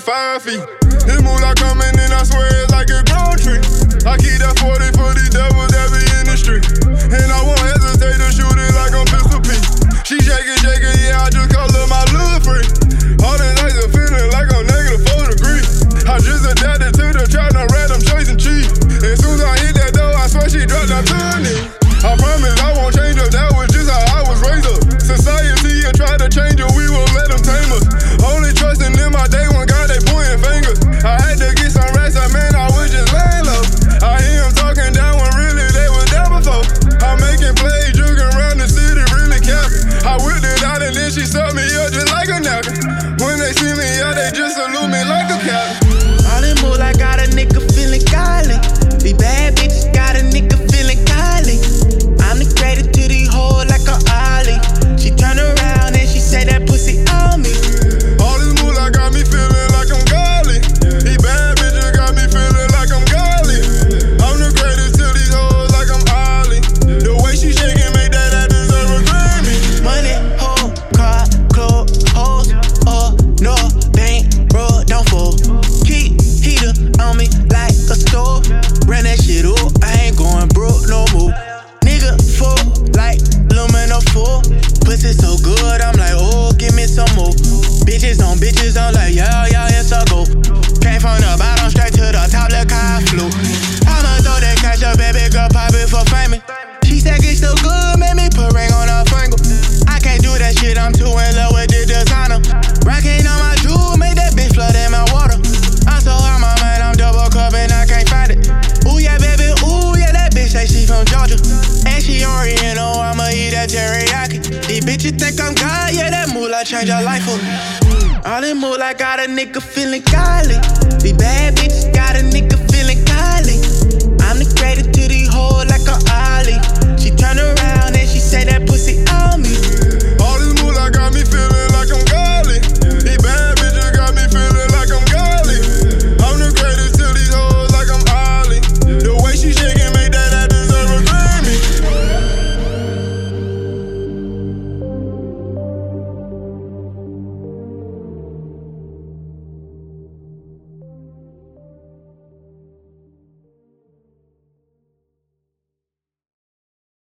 five feet. just like a nigga, When they see me, yeah, they just salute me bitches don't like, yeah, yeah, it's a go. Came from the bottom straight to the top, look how I flew. I'ma throw that cash up, baby girl, pop it for famous. She said it's so good, made me put ring on her finger. I can't do that shit, I'm too in love with the designer. Rocking on my jewel, made that bitch flood in my water. I'm so out my mind, I'm double cup and I can't find it. Ooh yeah, baby, ooh yeah, that bitch say she from Georgia. And she oriental, I'ma eat that teriyaki. These bitches think I'm God, yeah, that moolah change her life for me. All them more like got a nigga feeling godly. Be bad